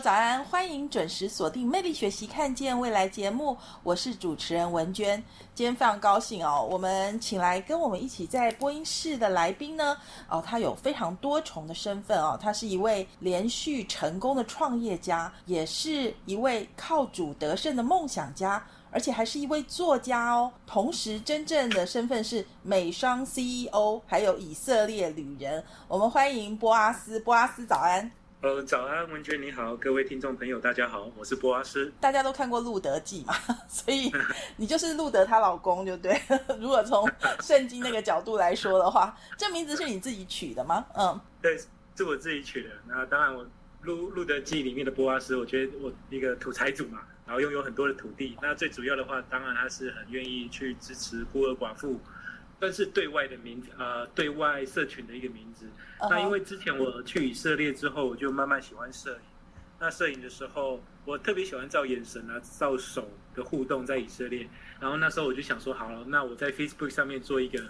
早安，欢迎准时锁定《魅力学习，看见未来》节目，我是主持人文娟。今天非常高兴哦，我们请来跟我们一起在播音室的来宾呢，哦，他有非常多重的身份哦，他是一位连续成功的创业家，也是一位靠主得胜的梦想家。而且还是一位作家哦，同时真正的身份是美商 CEO，还有以色列旅人。我们欢迎波阿斯，波阿斯早安。呃，早安，文娟你好，各位听众朋友大家好，我是波阿斯。大家都看过《路德记》嘛，所以你就是路德她老公，就对。如果从圣经那个角度来说的话，这名字是你自己取的吗？嗯，对，是我自己取的。那当然，我《路路德记》里面的波阿斯，我觉得我一个土财主嘛。然后拥有很多的土地，那最主要的话，当然他是很愿意去支持孤儿寡妇，但是对外的名呃对外社群的一个名字。那因为之前我去以色列之后，我就慢慢喜欢摄影。那摄影的时候，我特别喜欢照眼神啊，照手的互动在以色列。然后那时候我就想说，好了，那我在 Facebook 上面做一个。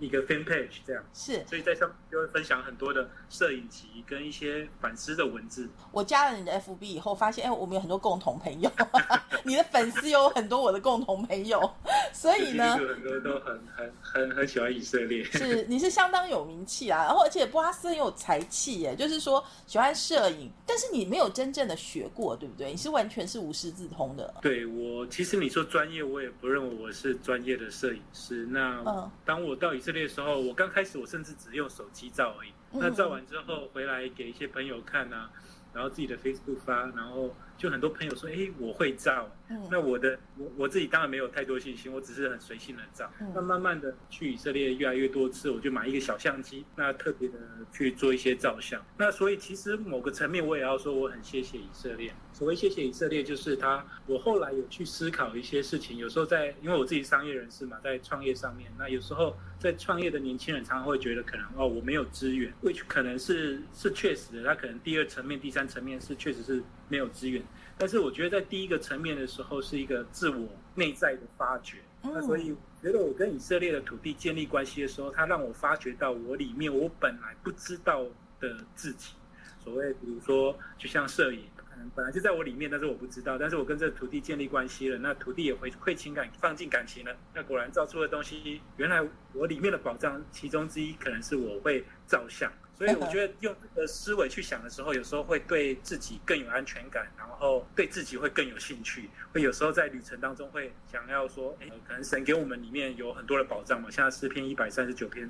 一个 fan page 这样是，所以在上面就会分享很多的摄影集跟一些反思的文字。我加了你的 FB 以后，发现哎，我们有很多共同朋友，你的粉丝有很多我的共同朋友，所以呢，很多都很很很很喜欢以色列。是，你是相当有名气啊，然后而且布拉斯很有才气耶，就是说喜欢摄影，但是你没有真正的学过，对不对？你是完全是无师自通的。对我，其实你说专业，我也不认为我是专业的摄影师。那当我到以色列的时候，我刚开始我甚至只用手机照而已。那照完之后回来给一些朋友看啊，然后自己的 Facebook 发，然后。就很多朋友说，哎，我会照。那我的我我自己当然没有太多信心，我只是很随性的照。那慢慢的去以色列越来越多次，我就买一个小相机，那特别的去做一些照相。那所以其实某个层面我也要说，我很谢谢以色列。所谓谢谢以色列，就是他我后来有去思考一些事情。有时候在因为我自己商业人士嘛，在创业上面，那有时候在创业的年轻人常常会觉得可能哦我没有资源，which 可能是是确实的，他可能第二层面、第三层面是确实是。没有资源，但是我觉得在第一个层面的时候是一个自我内在的发掘。那所以觉得我跟以色列的土地建立关系的时候，它让我发掘到我里面我本来不知道的自己。所谓比如说，就像摄影，可能本来就在我里面，但是我不知道。但是我跟这土地建立关系了，那土地也回馈情感，放进感情了。那果然造出的东西，原来我里面的宝藏其中之一，可能是我会照相。所以我觉得用这个思维去想的时候，有时候会对自己更有安全感，然后对自己会更有兴趣。会有时候在旅程当中会想要说，哎，可能神给我们里面有很多的保障嘛。现在诗篇一百三十九篇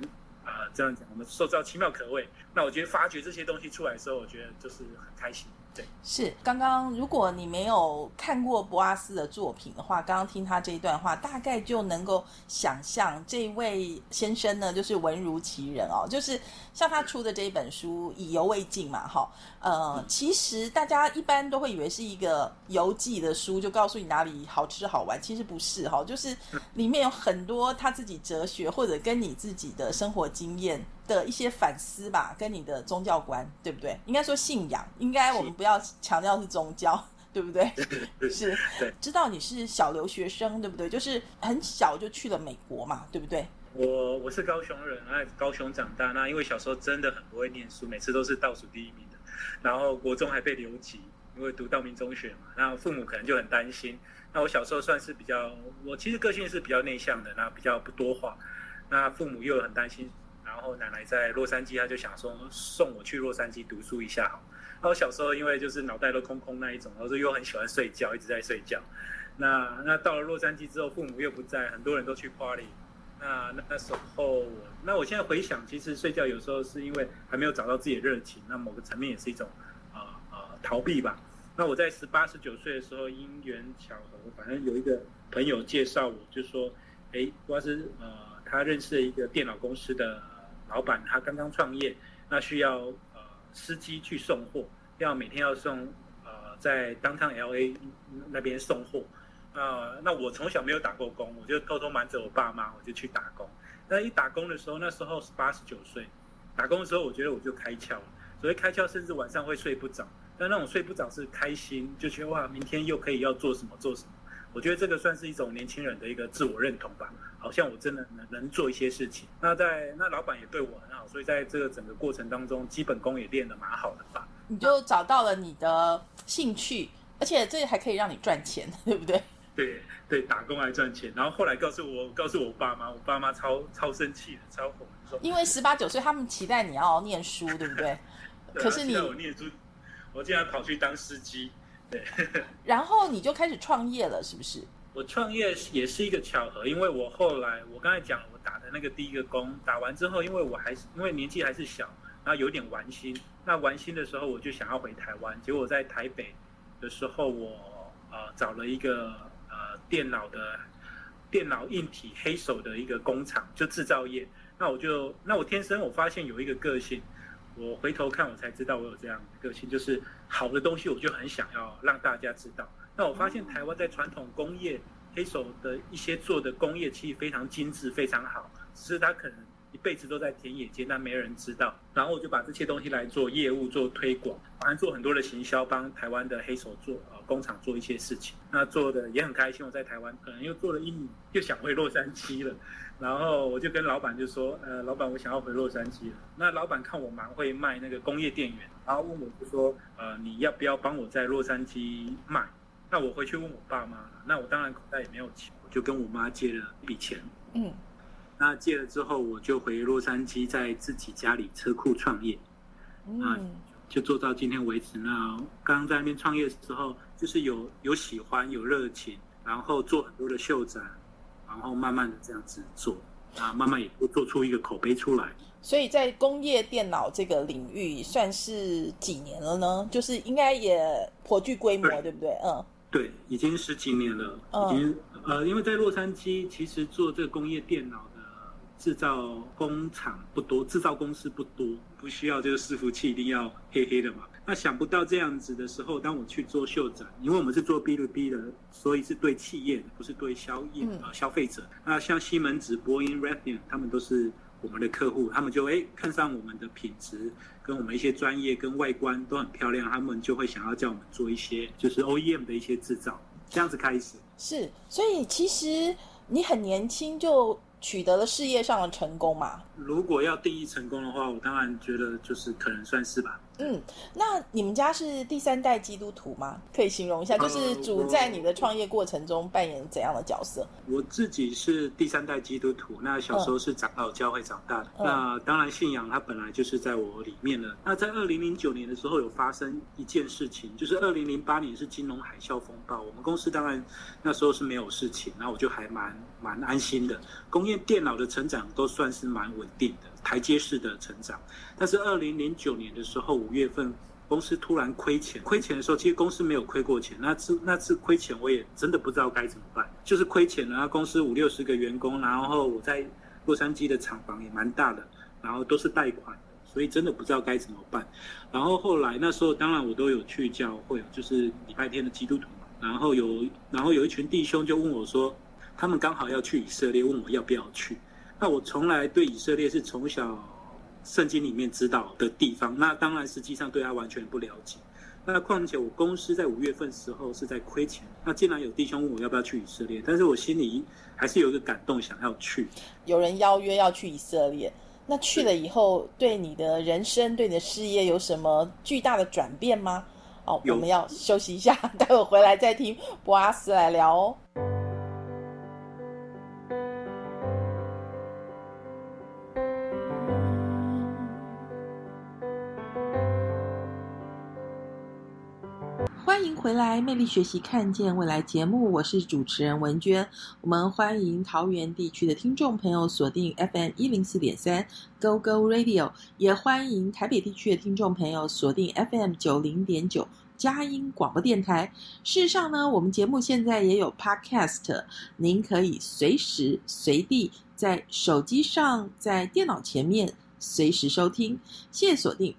啊，这样讲，我们受造奇妙可畏。那我觉得发掘这些东西出来的时候，我觉得就是很开心。对，是刚刚如果你没有看过博阿斯的作品的话，刚刚听他这一段话，大概就能够想象这位先生呢，就是文如其人哦，就是像他出的这一本书《以犹未尽》嘛，哈，呃，其实大家一般都会以为是一个游记的书，就告诉你哪里好吃好玩，其实不是哈，就是里面有很多他自己哲学或者跟你自己的生活经验。的一些反思吧，跟你的宗教观对不对？应该说信仰，应该我们不要强调是宗教，对不对？是，知道你是小留学生，对不对？就是很小就去了美国嘛，对不对？我我是高雄人，在高雄长大。那因为小时候真的很不会念书，每次都是倒数第一名的。然后国中还被留级，因为读道明中学嘛。那父母可能就很担心。那我小时候算是比较，我其实个性是比较内向的，那比较不多话。那父母又很担心。然后奶奶在洛杉矶，他就想说送我去洛杉矶读书一下好。然后小时候因为就是脑袋都空空那一种，然后又很喜欢睡觉，一直在睡觉。那那到了洛杉矶之后，父母又不在，很多人都去 party。那那时候，那我现在回想，其实睡觉有时候是因为还没有找到自己的热情，那某个层面也是一种啊啊逃避吧。那我在十八十九岁的时候，因缘巧合，反正有一个朋友介绍我，就说，哎，我是呃，他认识了一个电脑公司的老板，他刚刚创业，那需要呃司机去送货，要每天要送呃在当趟 L A 那边送货。啊，那我从小没有打过工，我就偷偷瞒着我爸妈，我就去打工。那一打工的时候，那时候是八十九岁，打工的时候，我觉得我就开窍了。所谓开窍，甚至晚上会睡不着。但那种睡不着是开心，就觉得哇，明天又可以要做什么做什么。我觉得这个算是一种年轻人的一个自我认同吧。好像我真的能能做一些事情。那在那老板也对我很好，所以在这个整个过程当中，基本功也练得蛮好的吧。你就找到了你的兴趣，而且这还可以让你赚钱，对不对？对对，打工来赚钱，然后后来告诉我，告诉我爸妈，我爸妈超超生气的，超火，说因为十八九岁，他们期待你要念书，对不对？可是你我念书，我竟然跑去当司机，对。然后你就开始创业了，是不是？我创业也是一个巧合，因为我后来我刚才讲了我打的那个第一个工，打完之后，因为我还是因为年纪还是小，然后有点玩心，那玩心的时候我就想要回台湾，结果在台北的时候，我呃找了一个。呃，电脑的电脑硬体黑手的一个工厂，就制造业。那我就，那我天生我发现有一个个性，我回头看我才知道我有这样的个性，就是好的东西我就很想要让大家知道。那我发现台湾在传统工业黑手的一些做的工业其实非常精致，非常好，只是他可能。一辈子都在田野间，但没人知道。然后我就把这些东西来做业务、做推广，反正做很多的行销，帮台湾的黑手做呃工厂做一些事情。那做的也很开心。我在台湾可能又做了一年，又想回洛杉矶了。然后我就跟老板就说：“呃，老板，我想要回洛杉矶了。”那老板看我蛮会卖那个工业电源，然后问我就说：“呃，你要不要帮我在洛杉矶卖？”那我回去问我爸妈了。那我当然口袋也没有钱，我就跟我妈借了一笔钱。嗯。那借了之后，我就回洛杉矶，在自己家里车库创业，啊，就做到今天为止。那刚刚在那边创业的时候，就是有有喜欢，有热情，然后做很多的秀展，然后慢慢的这样子做，啊，慢慢也做出一个口碑出来。所以在工业电脑这个领域，算是几年了呢？就是应该也颇具规模，对不对？嗯，对，已经十几年了。已经呃，因为在洛杉矶，其实做这个工业电脑的。制造工厂不多，制造公司不多，不需要这个伺服器一定要黑黑的嘛。那想不到这样子的时候，当我去做秀展，因为我们是做 B to B 的，所以是对企业的，不是对消业啊消费者。那像西门子、波音、Raytheon，他们都是我们的客户，他们就哎看上我们的品质，跟我们一些专业跟外观都很漂亮，他们就会想要叫我们做一些就是 OEM 的一些制造，这样子开始。是，所以其实你很年轻就。取得了事业上的成功嘛？如果要定义成功的话，我当然觉得就是可能算是吧。嗯，那你们家是第三代基督徒吗？可以形容一下，就是主在你的创业过程中扮演怎样的角色？我自己是第三代基督徒，那小时候是长老教会长大的。那当然信仰它本来就是在我里面的。那在二零零九年的时候有发生一件事情，就是二零零八年是金融海啸风暴，我们公司当然那时候是没有事情，那我就还蛮蛮安心的。工业电脑的成长都算是蛮稳定的。台阶式的成长，但是二零零九年的时候五月份，公司突然亏钱。亏钱的时候，其实公司没有亏过钱。那次那次亏钱，我也真的不知道该怎么办。就是亏钱了，公司五六十个员工，然后我在洛杉矶的厂房也蛮大的，然后都是贷款，所以真的不知道该怎么办。然后后来那时候，当然我都有去教会，就是礼拜天的基督徒嘛。然后有然后有一群弟兄就问我说，他们刚好要去以色列，问我要不要去。那我从来对以色列是从小圣经里面知道的地方，那当然实际上对他完全不了解。那况且我公司在五月份时候是在亏钱，那既然有弟兄问我要不要去以色列，但是我心里还是有一个感动，想要去。有人邀约要去以色列，那去了以后，对你的人生、对你的事业有什么巨大的转变吗？哦，我们要休息一下，待会回来再听博阿斯来聊哦。来，魅力学习，看见未来节目，我是主持人文娟。我们欢迎桃园地区的听众朋友锁定 FM 一零四点三 Go Go Radio，也欢迎台北地区的听众朋友锁定 FM 九零点九佳音广播电台。事实上呢，我们节目现在也有 Podcast，您可以随时随地在手机上、在电脑前面随时收听。谢谢锁定。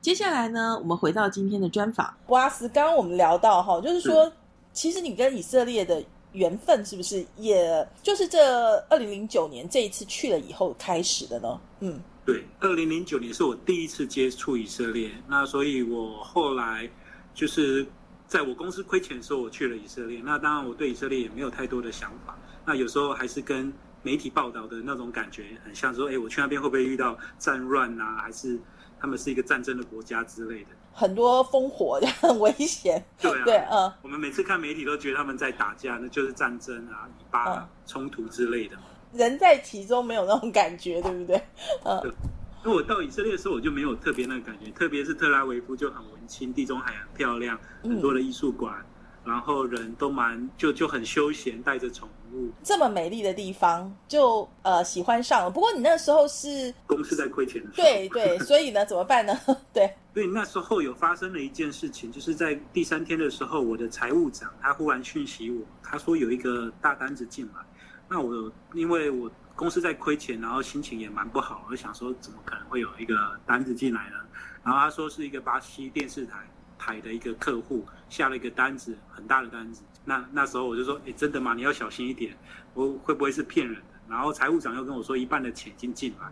接下来呢，我们回到今天的专访。布阿斯，刚刚我们聊到哈，就是说，其实你跟以色列的缘分是不是，也就是这二零零九年这一次去了以后开始的呢？嗯，对，二零零九年是我第一次接触以色列，那所以我后来就是在我公司亏钱的时候，我去了以色列。那当然，我对以色列也没有太多的想法。那有时候还是跟媒体报道的那种感觉很像，说，哎，我去那边会不会遇到战乱啊？还是？他们是一个战争的国家之类的，很多烽火，很危险。对啊，对，嗯，我们每次看媒体都觉得他们在打架，那就是战争啊、以巴冲突之类的。人在其中没有那种感觉，对不对？嗯。那我到以色列的时候，我就没有特别那个感觉，特别是特拉维夫就很文青，地中海很漂亮，很多的艺术馆。然后人都蛮就就很休闲，带着宠物，这么美丽的地方就呃喜欢上了。不过你那时候是公司在亏钱的，对对，所以呢怎么办呢？对，所以那时候有发生了一件事情，就是在第三天的时候，我的财务长他忽然讯息我，他说有一个大单子进来。那我因为我公司在亏钱，然后心情也蛮不好，我想说怎么可能会有一个单子进来呢？然后他说是一个巴西电视台。台的一个客户下了一个单子，很大的单子。那那时候我就说：“哎，真的吗？你要小心一点，我会不会是骗人的？”然后财务长又跟我说，一半的钱已经进来。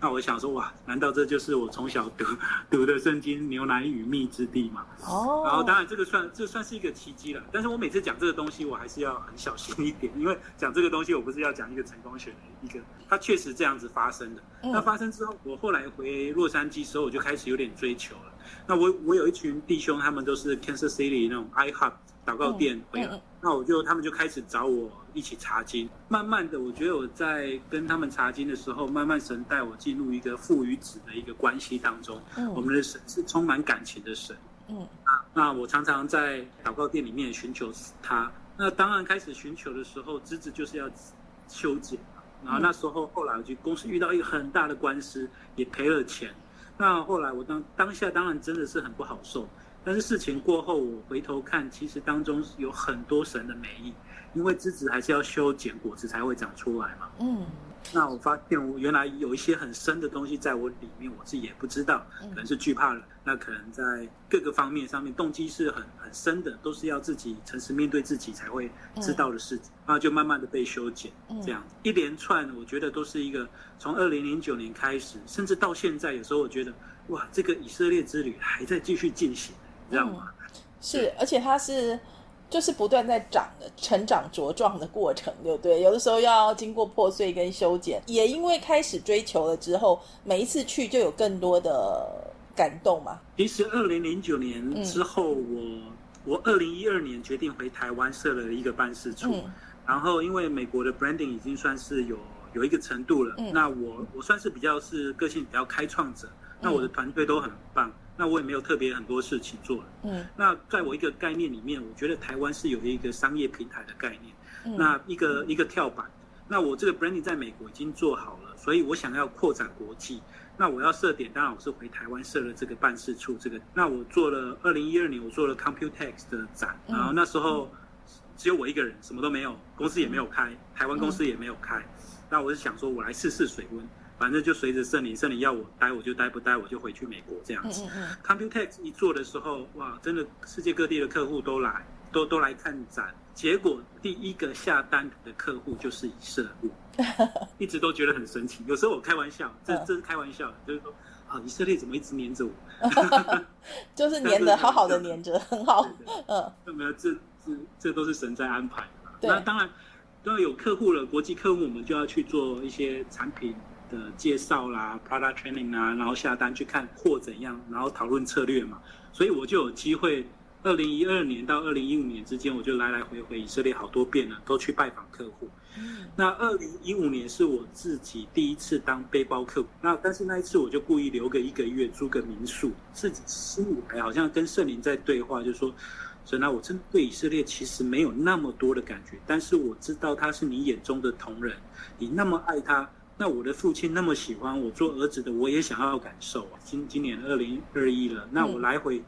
那我想说：“哇，难道这就是我从小读读的圣经牛奶与蜜之地吗？”哦。然后当然这个算这算是一个奇迹了。但是我每次讲这个东西，我还是要很小心一点，因为讲这个东西，我不是要讲一个成功学的一个，它确实这样子发生的。那发生之后，我后来回洛杉矶时候，我就开始有点追求了。那我我有一群弟兄，他们都是 Kansas City 那种 iHub 祷告店回来，那我就他们就开始找我一起查经。慢慢的，我觉得我在跟他们查经的时候，慢慢神带我进入一个父与子的一个关系当中。我们的神是充满感情的神。嗯，那那我常常在祷告店里面寻求他。那当然开始寻求的时候，资质就是要修剪。然后那时候后来我就公司遇到一个很大的官司，也赔了钱。那后来我当当下当然真的是很不好受，但是事情过后我回头看，其实当中有很多神的美意，因为枝子还是要修剪果子才会长出来嘛。嗯。那我发现我原来有一些很深的东西在我里面，我自己也不知道，可能是惧怕了。那可能在各个方面上面，动机是很很深的，都是要自己诚实面对自己才会知道的事情。然后就慢慢的被修剪，这样一连串，我觉得都是一个从二零零九年开始，甚至到现在，有时候我觉得哇，这个以色列之旅还在继续进行，你知道吗？是，而且它是。就是不断在长的、成长茁壮的过程，对不对？有的时候要经过破碎跟修剪，也因为开始追求了之后，每一次去就有更多的感动嘛。其实二零零九年之后，我我二零一二年决定回台湾设了一个办事处，然后因为美国的 branding 已经算是有有一个程度了，那我我算是比较是个性比较开创者，那我的团队都很棒。那我也没有特别很多事情做了。嗯，那在我一个概念里面，我觉得台湾是有一个商业平台的概念。嗯，那一个一个跳板。那我这个 branding 在美国已经做好了，所以我想要扩展国际。那我要设点，当然我是回台湾设了这个办事处。这个，那我做了二零一二年，我做了 Computex 的展，然后那时候只有我一个人，什么都没有，公司也没有开，台湾公司也没有开。那我是想说，我来试试水温。反正就随着圣灵，圣灵要我待我就待，不待我就回去美国这样子。Computex 一做的时候，哇，真的世界各地的客户都来，都都来看展。结果第一个下单的客户就是以色列，一直都觉得很神奇。有时候我开玩笑，这这是开玩笑，就是说啊，以色列怎么一直黏着我？就是黏着，好好的黏着，很好。嗯，没有，这这这都是神在安排的。那当然都要有客户了，国际客户我们就要去做一些产品。的介绍啦，product training 啊，然后下单去看货怎样，然后讨论策略嘛，所以我就有机会，二零一二年到二零一五年之间，我就来来回回以色列好多遍了，都去拜访客户。那二零一五年是我自己第一次当背包客，那但是那一次我就故意留个一个月租个民宿，自己心里还好像跟圣灵在对话，就说所以呢，我真对以色列其实没有那么多的感觉。但是我知道他是你眼中的同仁，你那么爱他，那我的父亲那么喜欢我做儿子的，我也想要感受啊。今今年二零二一了，那我来回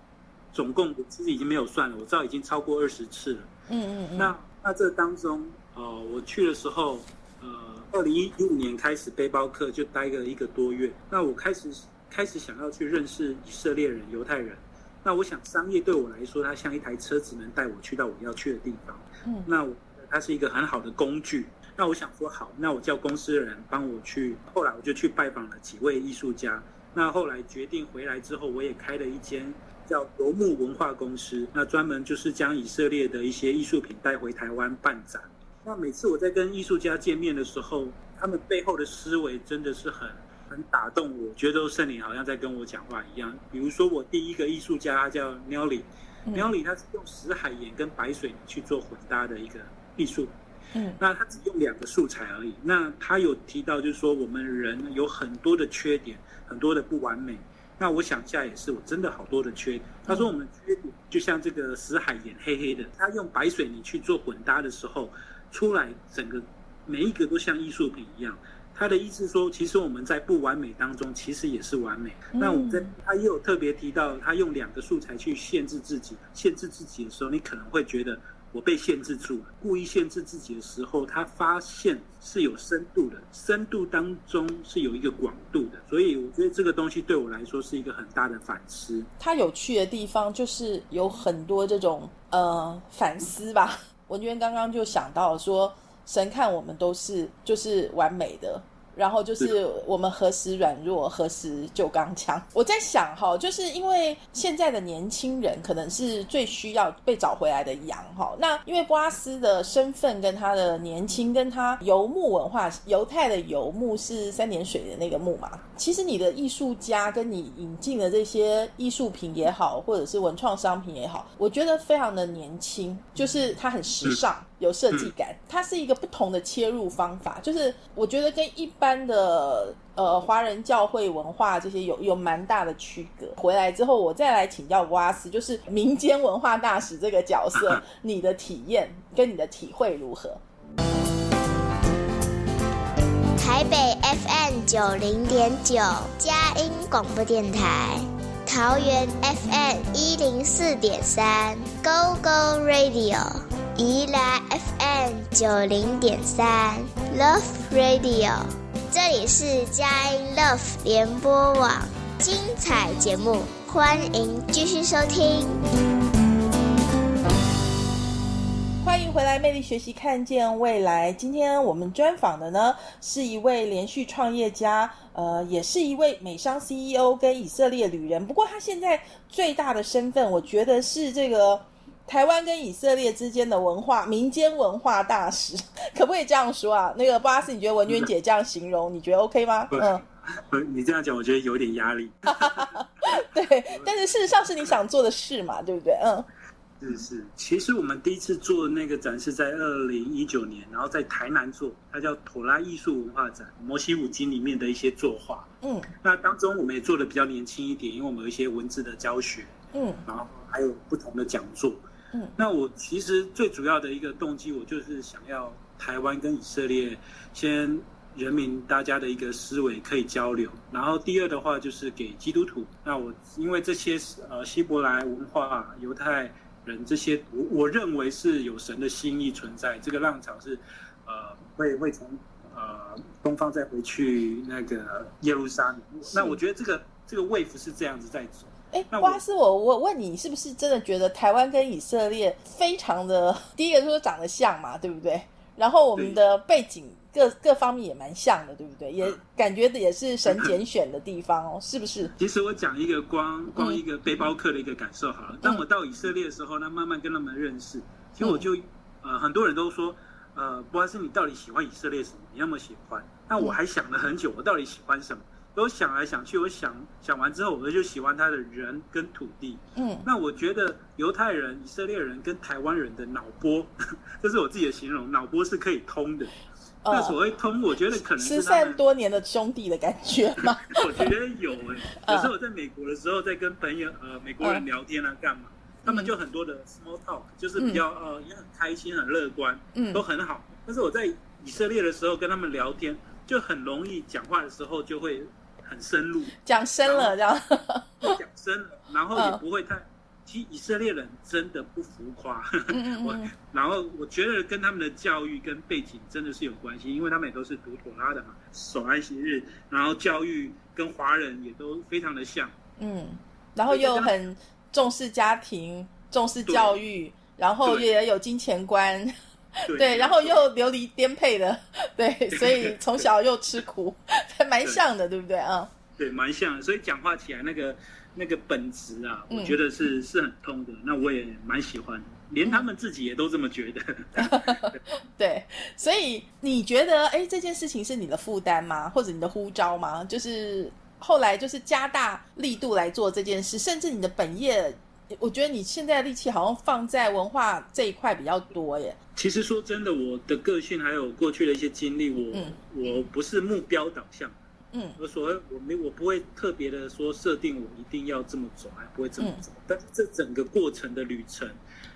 总共我自己已经没有算了，我知道已经超过二十次了。嗯嗯嗯。那那这当中，呃，我去的时候，呃，二零一五年开始背包客就待个一个多月，那我开始。开始想要去认识以色列人、犹太人，那我想商业对我来说，它像一台车子，能带我去到我要去的地方。嗯，那它是一个很好的工具。那我想说，好，那我叫公司的人帮我去。后来我就去拜访了几位艺术家。那后来决定回来之后，我也开了一间叫游牧文化公司，那专门就是将以色列的一些艺术品带回台湾办展。那每次我在跟艺术家见面的时候，他们背后的思维真的是很。很打动我，觉得圣灵好像在跟我讲话一样。比如说，我第一个艺术家他叫 Nelly，Nelly 他是用死海盐跟白水去做混搭的一个艺术。嗯，那他只用两个素材而已。那他有提到，就是说我们人有很多的缺点，很多的不完美。那我想下也是，我真的好多的缺点。他说我们缺点就像这个死海盐黑黑的，他用白水泥去做混搭的时候，出来整个每一个都像艺术品一样。他的意思说，其实我们在不完美当中，其实也是完美。那我们在他也有特别提到，他用两个素材去限制自己，限制自己的时候，你可能会觉得我被限制住了。故意限制自己的时候，他发现是有深度的，深度当中是有一个广度的。所以我觉得这个东西对我来说是一个很大的反思。他有趣的地方就是有很多这种呃反思吧。文娟刚刚就想到说，神看我们都是就是完美的。然后就是我们何时软弱，何时就刚强。我在想哈，就是因为现在的年轻人可能是最需要被找回来的羊哈。那因为波阿斯的身份跟他的年轻，跟他游牧文化，犹太的游牧是三点水的那个牧嘛。其实你的艺术家跟你引进的这些艺术品也好，或者是文创商品也好，我觉得非常的年轻，就是它很时尚。有设计感，它是一个不同的切入方法，就是我觉得跟一般的呃华人教会文化这些有有蛮大的区隔。回来之后，我再来请教瓜斯，就是民间文化大使这个角色，你的体验跟你的体会如何？台北 FM 九零点九佳音广播电台，桃园 FM 一零四点三 Go Go Radio。宜兰 FM 九零点三 Love Radio，这里是佳音 Love 联播网，精彩节目，欢迎继续收听。欢迎回来，魅力学习，看见未来。今天我们专访的呢，是一位连续创业家，呃，也是一位美商 CEO 跟以色列旅人。不过他现在最大的身份，我觉得是这个。台湾跟以色列之间的文化民间文化大使，可不可以这样说啊？那个巴拉斯，你觉得文娟姐这样形容，你觉得 OK 吗？嗯，你这样讲，我觉得有点压力。对，但是事实上是你想做的事嘛，对不对？嗯，是是。其实我们第一次做那个展是在二零一九年，然后在台南做，它叫妥拉艺术文化展，摩西五经里面的一些作画。嗯，那当中我们也做的比较年轻一点，因为我们有一些文字的教学。嗯，然后还有不同的讲座。嗯，那我其实最主要的一个动机，我就是想要台湾跟以色列先人民大家的一个思维可以交流，然后第二的话就是给基督徒。那我因为这些呃希伯来文化、犹太人这些，我我认为是有神的心意存在。这个浪潮是呃会会从呃东方再回去那个耶路撒冷。那我觉得这个这个位符是这样子在走。哎，瓜斯，我我问你，是不是真的觉得台湾跟以色列非常的？第一个说长得像嘛，对不对？然后我们的背景各各方面也蛮像的，对不对？也感觉的也是神拣选的地方哦，是不是？其实我讲一个光光一个背包客的一个感受好了。当我到以色列的时候，那慢慢跟他们认识，其实我就呃很多人都说，呃，布拉斯，你到底喜欢以色列什么？你那么喜欢？那我还想了很久，我到底喜欢什么？我想来想去，我想想完之后，我就喜欢他的人跟土地。嗯，那我觉得犹太人、以色列人跟台湾人的脑波，这是我自己的形容，脑波是可以通的。那所谓通，我觉得可能失散多年的兄弟的感觉吗？我觉得有诶。有时候我在美国的时候，在跟朋友呃美国人聊天啊，干嘛？他们就很多的 small talk，就是比较呃也很开心、很乐观，嗯，都很好。但是我在以色列的时候跟他们聊天，就很容易讲话的时候就会很深入，讲深了这样，讲深了，然后也不会太。其实以色列人真的不浮夸，我然后我觉得跟他们的教育跟背景真的是有关系，因为他们也都是读妥拉的嘛，守安息日，然后教育跟华人也都非常的像，嗯，然后又很重视家庭，重视教育，然后也有金钱观，对，然后又流离颠沛的，对，所以从小又吃苦，还蛮像的，对不对啊？对，蛮像，所以讲话起来那个。那个本质啊，我觉得是是很通的。那我也蛮喜欢，连他们自己也都这么觉得。对，所以你觉得，哎，这件事情是你的负担吗？或者你的呼召吗？就是后来就是加大力度来做这件事，甚至你的本业，我觉得你现在的力气好像放在文化这一块比较多耶。其实说真的，我的个性还有过去的一些经历，我我不是目标导向。嗯，我所谓我没我不会特别的说设定我一定要这么走，还不会这么走。但是这整个过程的旅程，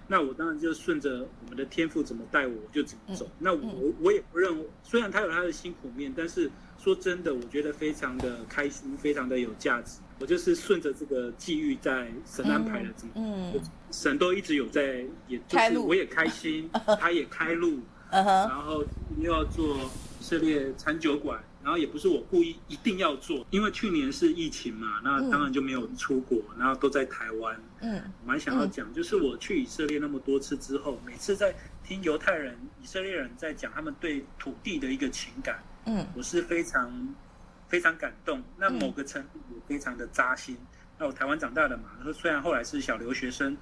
那我当然就顺着我们的天赋怎么带我，我就怎么走。那我我也不认为，虽然他有他的辛苦面，但是说真的，我觉得非常的开心，非常的有价值。我就是顺着这个际遇在神安排的怎么，嗯，神都一直有在，也就是我也开心，他也开路，然后又要做涉猎餐酒馆。然后也不是我故意一定要做，因为去年是疫情嘛，那当然就没有出国，然后都在台湾。嗯，蛮想要讲，就是我去以色列那么多次之后，每次在听犹太人、以色列人在讲他们对土地的一个情感，嗯，我是非常非常感动。那某个程度也非常的扎心。那我台湾长大的嘛，然后虽然后来是小留学生。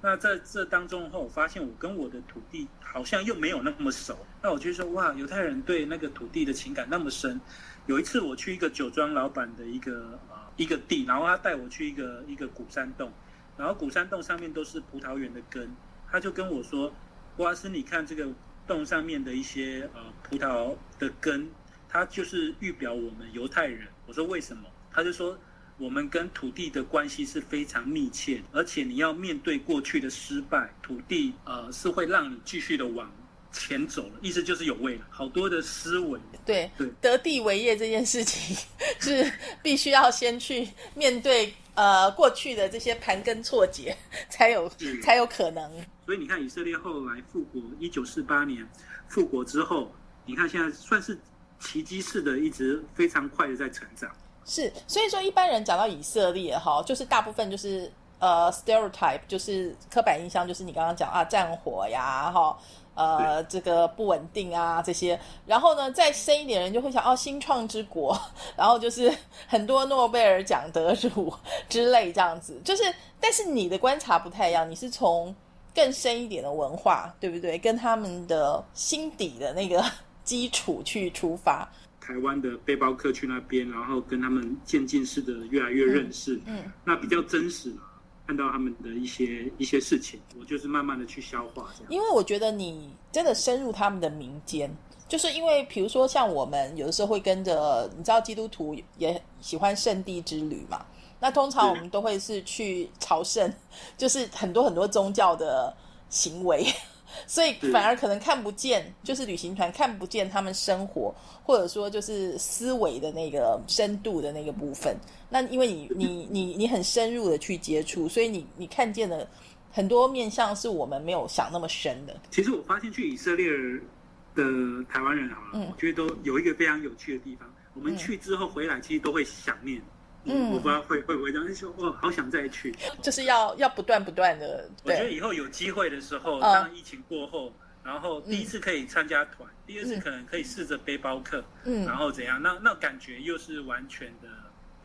那在这当中后，我发现我跟我的土地好像又没有那么熟。那我就说，哇，犹太人对那个土地的情感那么深。有一次我去一个酒庄老板的一个呃一个地，然后他带我去一个一个古山洞，然后古山洞上面都是葡萄园的根，他就跟我说，波阿斯，你看这个洞上面的一些呃葡萄的根，它就是预表我们犹太人。我说为什么？他就说。我们跟土地的关系是非常密切，而且你要面对过去的失败，土地呃是会让你继续的往前走意思就是有未来，好多的思维。对对，得地为业这件事情 是必须要先去面对呃过去的这些盘根错节，才有才有可能。所以你看，以色列后来复国，一九四八年复国之后，你看现在算是奇迹式的，一直非常快的在成长。是，所以说一般人讲到以色列哈，就是大部分就是呃 stereotype，就是刻板印象，就是你刚刚讲啊战火呀哈，呃这个不稳定啊这些，然后呢再深一点人就会想哦新创之国，然后就是 很多诺贝尔奖得主之类这样子，就是但是你的观察不太一样，你是从更深一点的文化对不对，跟他们的心底的那个基础去出发。台湾的背包客去那边，然后跟他们渐进式的越来越认识，嗯，那比较真实看到他们的一些一些事情，我就是慢慢的去消化这样。因为我觉得你真的深入他们的民间，就是因为比如说像我们有的时候会跟着，你知道基督徒也喜欢圣地之旅嘛，那通常我们都会是去朝圣，就是很多很多宗教的行为。所以反而可能看不见，就是旅行团看不见他们生活，或者说就是思维的那个深度的那个部分。那因为你你你你很深入的去接触，所以你你看见的很多面向是我们没有想那么深的。其实我发现去以色列的台湾人啊，我觉得都有一个非常有趣的地方。我们去之后回来，其实都会想念。嗯，嗯我不知道会会不会这样说，哦，好想再去，就是要要不断不断的。我觉得以后有机会的时候，当疫情过后，然后第一次可以参加团，第二次可能可以试着背包客，嗯，然后怎样？那那感觉又是完全的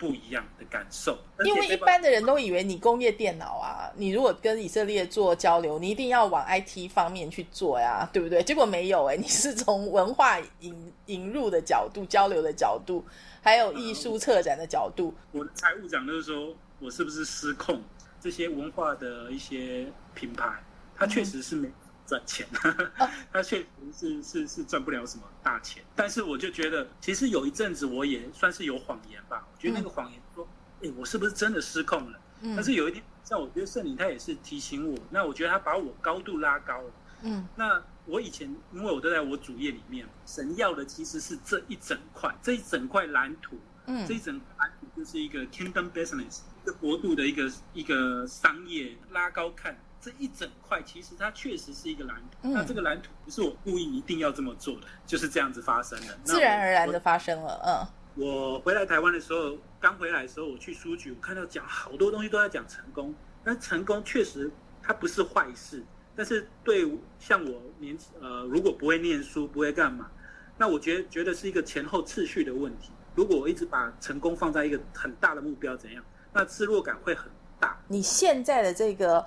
不一样的感受。因为一般的人都以为你工业电脑啊，你如果跟以色列做交流，你一定要往 IT 方面去做呀，对不对？结果没有哎，你是从文化引引入的角度、交流的角度。还有艺术策展的角度，我的财务长都说我是不是失控？这些文化的一些品牌，它确实是没赚钱，他确实是是是赚不了什么大钱。但是我就觉得，其实有一阵子我也算是有谎言吧。我觉得那个谎言说，哎，我是不是真的失控了？嗯。但是有一天，像我觉得圣灵他也是提醒我，那我觉得他把我高度拉高了。嗯。那我以前因为我都在我主页里面，神要的其实是这一整块，这一整块蓝图。嗯。这一整块蓝图就是一个 kingdom business，一个国度的一个一个商业拉高看。这一整块其实它确实是一个蓝图，那这个蓝图不是我故意一定要这么做的，就是这样子发生的，自然而然的发生了。嗯，我回来台湾的时候，刚回来的时候，我去书局，我看到讲好多东西都在讲成功，但成功确实它不是坏事，但是对像我年呃，如果不会念书，不会干嘛，那我觉得觉得是一个前后次序的问题。如果我一直把成功放在一个很大的目标，怎样？那失落感会很大。你现在的这个。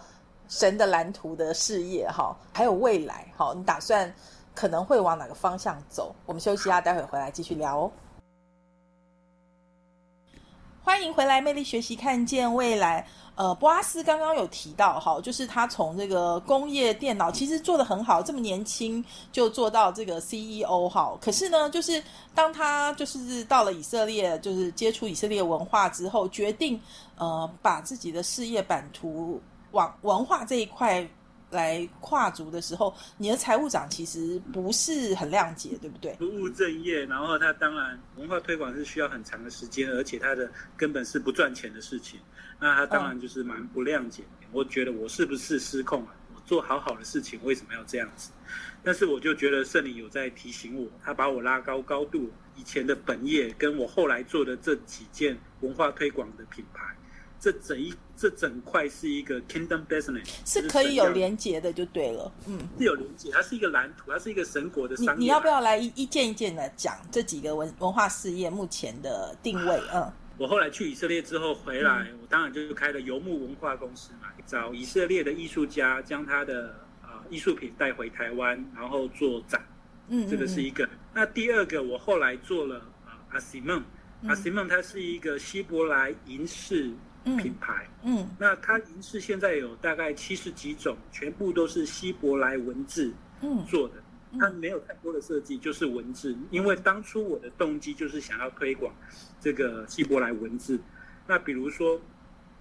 神的蓝图的事业哈，还有未来哈，你打算可能会往哪个方向走？我们休息一下，待会回来继续聊哦。欢迎回来，魅力学习，看见未来。呃，波阿斯刚刚有提到哈，就是他从这个工业电脑其实做的很好，这么年轻就做到这个 CEO 哈。可是呢，就是当他就是到了以色列，就是接触以色列文化之后，决定呃把自己的事业版图。往文化这一块来跨足的时候，你的财务长其实不是很谅解，对不对？不务正业，然后他当然文化推广是需要很长的时间，而且他的根本是不赚钱的事情，那他当然就是蛮不谅解。我觉得我是不是失控了？我做好好的事情为什么要这样子？但是我就觉得圣灵有在提醒我，他把我拉高高度，以前的本业跟我后来做的这几件文化推广的品牌。这整一这整块是一个 kingdom business，是可以有连接的，就对了。嗯，是有连接，它是一个蓝图，它是一个神国的商业。你你要不要来一一件一件的讲这几个文文化事业目前的定位？嗯，我后来去以色列之后回来，我当然就开了游牧文化公司嘛，找以色列的艺术家将他的啊艺术品带回台湾，然后做展。嗯，这个是一个。那第二个，我后来做了啊阿西梦，阿西梦它是一个希伯来银饰。品牌，嗯，那它银饰现在有大概七十几种，全部都是希伯来文字，嗯，做的，它没有太多的设计，就是文字。因为当初我的动机就是想要推广这个希伯来文字。那比如说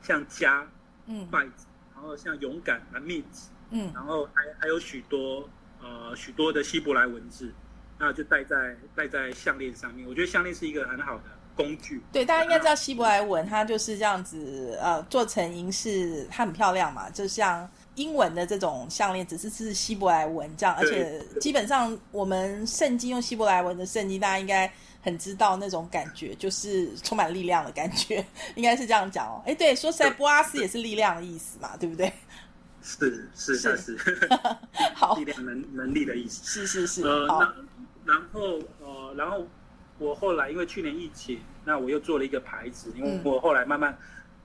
像家，嗯，筷子，然后像勇敢啊，meet，嗯，然后还还有许多呃许多的希伯来文字，那就戴在戴在项链上面。我觉得项链是一个很好的。工具。对，大家应该知道希伯来文，它就是这样子，呃，做成银饰，它很漂亮嘛，就像英文的这种项链，只是是希伯来文这样，而且基本上我们圣经用希伯来文的圣经，大家应该很知道那种感觉，就是充满力量的感觉，应该是这样讲哦。哎，对，说实在，波阿斯也是力量的意思嘛，对不对？是是是是，好，力量能能力的意思，是是是，呃，然后呃，然后。我后来因为去年疫情，那我又做了一个牌子，因为我后来慢慢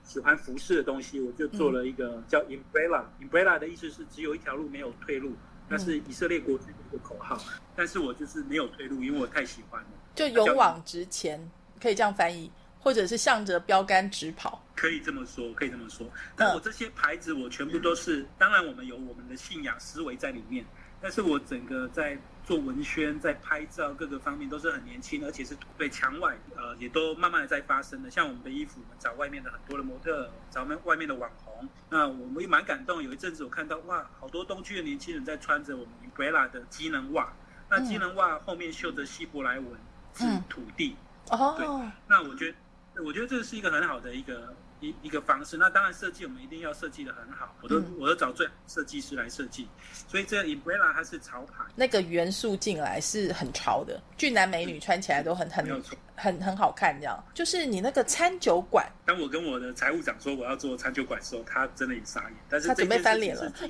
喜欢服饰的东西，我就做了一个叫 Umbrella。Umbrella 的意思是只有一条路没有退路，那是以色列国军的一个口号。但是我就是没有退路，因为我太喜欢了，就勇往直前，可以这样翻译，或者是向着标杆直跑，可以这么说，可以这么说。那我这些牌子，我全部都是，当然我们有我们的信仰思维在里面，但是我整个在。做文宣，在拍照各个方面都是很年轻，而且是对墙外，呃，也都慢慢的在发生的。像我们的衣服，我们找外面的很多的模特，找们外面的网红。那我们也蛮感动。有一阵子我看到，哇，好多东区的年轻人在穿着我们 Umbrella 的机能袜。那机能袜后面绣着希伯来文字“土地”。哦。对。那我觉得，我觉得这是一个很好的一个。一一个方式，那当然设计我们一定要设计的很好，我都我都找最设计师来设计，所以这个 umbrella 它是潮牌，那个元素进来是很潮的，俊男美女穿起来都很很很很好看，这样。就是你那个餐酒馆，当我跟我的财务长说我要做餐酒馆的时候，他真的也傻眼，但是他准备翻脸了，真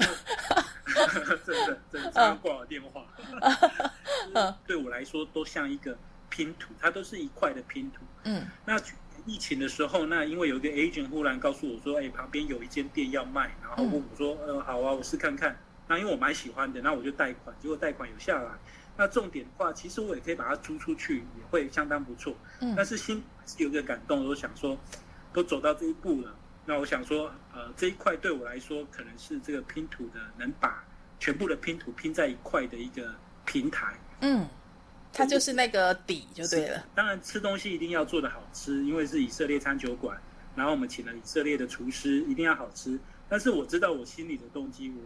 的真的刚挂了电话，对我来说都像一个拼图，它都是一块的拼图，嗯，那。疫情的时候，那因为有一个 agent 忽然告诉我说：“哎，旁边有一间店要卖。”然后问我说：“呃，好啊，我试看看。”那因为我蛮喜欢的，那我就贷款。结果贷款有下来。那重点的话，其实我也可以把它租出去，也会相当不错。嗯。但是心是有个感动，我想说，都走到这一步了，那我想说，呃，这一块对我来说，可能是这个拼图的，能把全部的拼图拼在一块的一个平台。嗯。它就是那个底就对了。当然，吃东西一定要做的好吃，因为是以色列餐酒馆。然后我们请了以色列的厨师，一定要好吃。但是我知道我心里的动机，我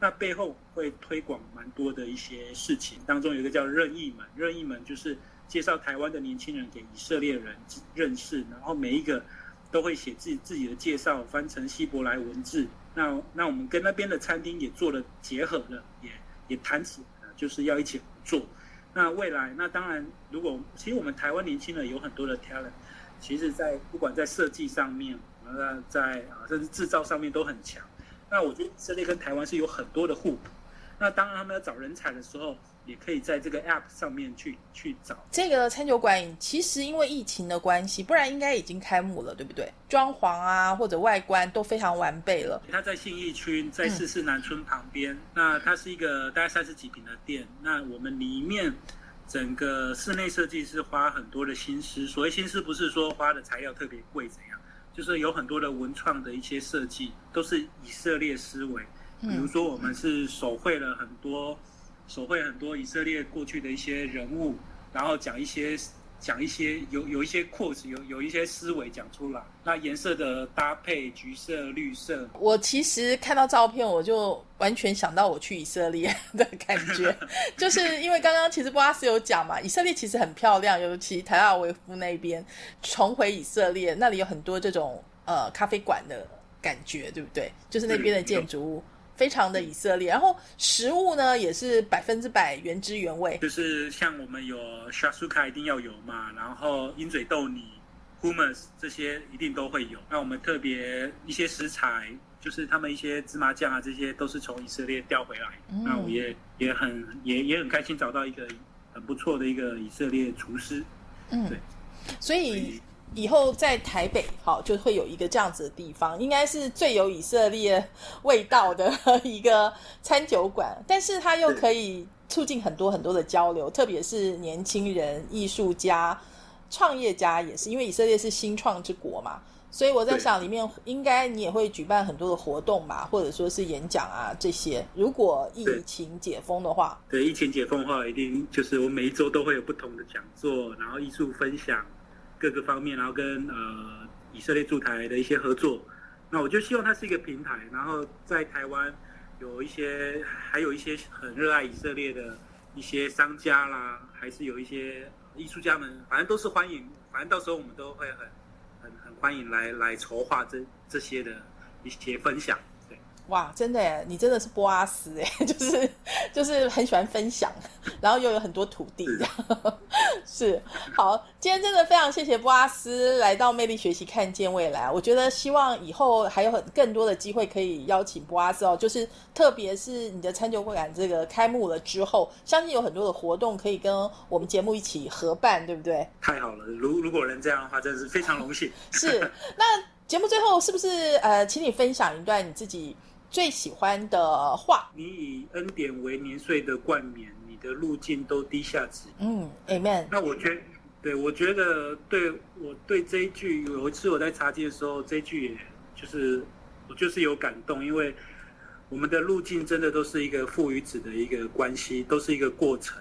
那背后会推广蛮多的一些事情，当中有一个叫任意门，任意门就是介绍台湾的年轻人给以色列人认识，然后每一个都会写自己自己的介绍，翻成希伯来文字。那那我们跟那边的餐厅也做了结合了，也也谈起来了，就是要一起合作。那未来，那当然，如果其实我们台湾年轻人有很多的 talent，其实，在不管在设计上面，那，在啊甚至制造上面都很强。那我觉得以色列跟台湾是有很多的互补。那当然，他们要找人才的时候。也可以在这个 App 上面去去找这个餐酒馆。其实因为疫情的关系，不然应该已经开幕了，对不对？装潢啊或者外观都非常完备了。它在信义区，在四四南村旁边。那它是一个大概三十几平的店。那我们里面整个室内设计是花很多的心思。所谓心思，不是说花的材料特别贵怎样，就是有很多的文创的一些设计，都是以色列思维。比如说，我们是手绘了很多。手绘很多以色列过去的一些人物，然后讲一些讲一些有有一些 quote 有有一些思维讲出来。那颜色的搭配，橘色、绿色。我其实看到照片，我就完全想到我去以色列的感觉，就是因为刚刚其实布拉斯有讲嘛，以色列其实很漂亮，尤其台拉维夫那边重回以色列，那里有很多这种呃咖啡馆的感觉，对不对？就是那边的建筑物。非常的以色列，然后食物呢也是百分之百原汁原味，就是像我们有 shasuka 一定要有嘛，然后鹰嘴豆泥、hummus 这些一定都会有。那我们特别一些食材，就是他们一些芝麻酱啊，这些都是从以色列调回来。那我也也很也也很开心找到一个很不错的一个以色列厨师。嗯，对，所以。以以后在台北，好就会有一个这样子的地方，应该是最有以色列味道的 一个餐酒馆。但是它又可以促进很多很多的交流，特别是年轻人、艺术家、创业家也是，因为以色列是新创之国嘛。所以我在想，里面应该你也会举办很多的活动吧，或者说是演讲啊这些。如果疫情解封的话，对疫情解封的话，一定就是我每一周都会有不同的讲座，然后艺术分享。各个方面，然后跟呃以色列驻台的一些合作，那我就希望它是一个平台，然后在台湾有一些，还有一些很热爱以色列的一些商家啦，还是有一些艺术家们，反正都是欢迎，反正到时候我们都会很很很欢迎来来筹划这这些的一些分享。哇，真的耶！你真的是波阿斯哎，就是就是很喜欢分享，然后又有很多土地，是好。今天真的非常谢谢波阿斯来到魅力学习，看见未来。我觉得希望以后还有很更多的机会可以邀请波阿斯哦，就是特别是你的餐酒会馆这个开幕了之后，相信有很多的活动可以跟我们节目一起合办，对不对？太好了，如如果能这样的话，真的是非常荣幸。是，那节目最后是不是呃，请你分享一段你自己。最喜欢的话，你以恩典为年岁的冠冕，你的路径都低下值。嗯，Amen。那我觉，对我觉得，对我对这一句，有一次我在查经的时候，这一句也就是我就是有感动，因为我们的路径真的都是一个父与子的一个关系，都是一个过程。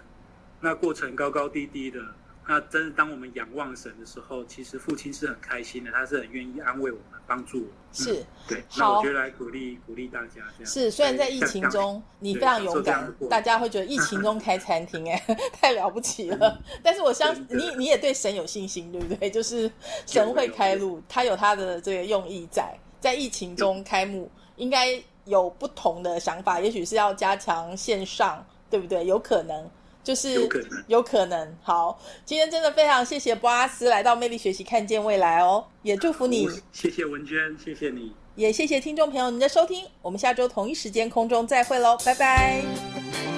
那过程高高低低的。那真的，当我们仰望神的时候，其实父亲是很开心的，他是很愿意安慰我们、帮助我们。是，对。那我觉得来鼓励鼓励大家这样。是，虽然在疫情中你非常勇敢，大家会觉得疫情中开餐厅，哎，太了不起了。但是我相信你，你也对神有信心，对不对？就是神会开路，他有他的这个用意在，在疫情中开幕，应该有不同的想法，也许是要加强线上，对不对？有可能。就是有可能，有可能。好，今天真的非常谢谢博阿斯来到魅力学习，看见未来哦，也祝福你。谢谢文娟，谢谢你，也谢谢听众朋友您的收听。我们下周同一时间空中再会喽，拜拜。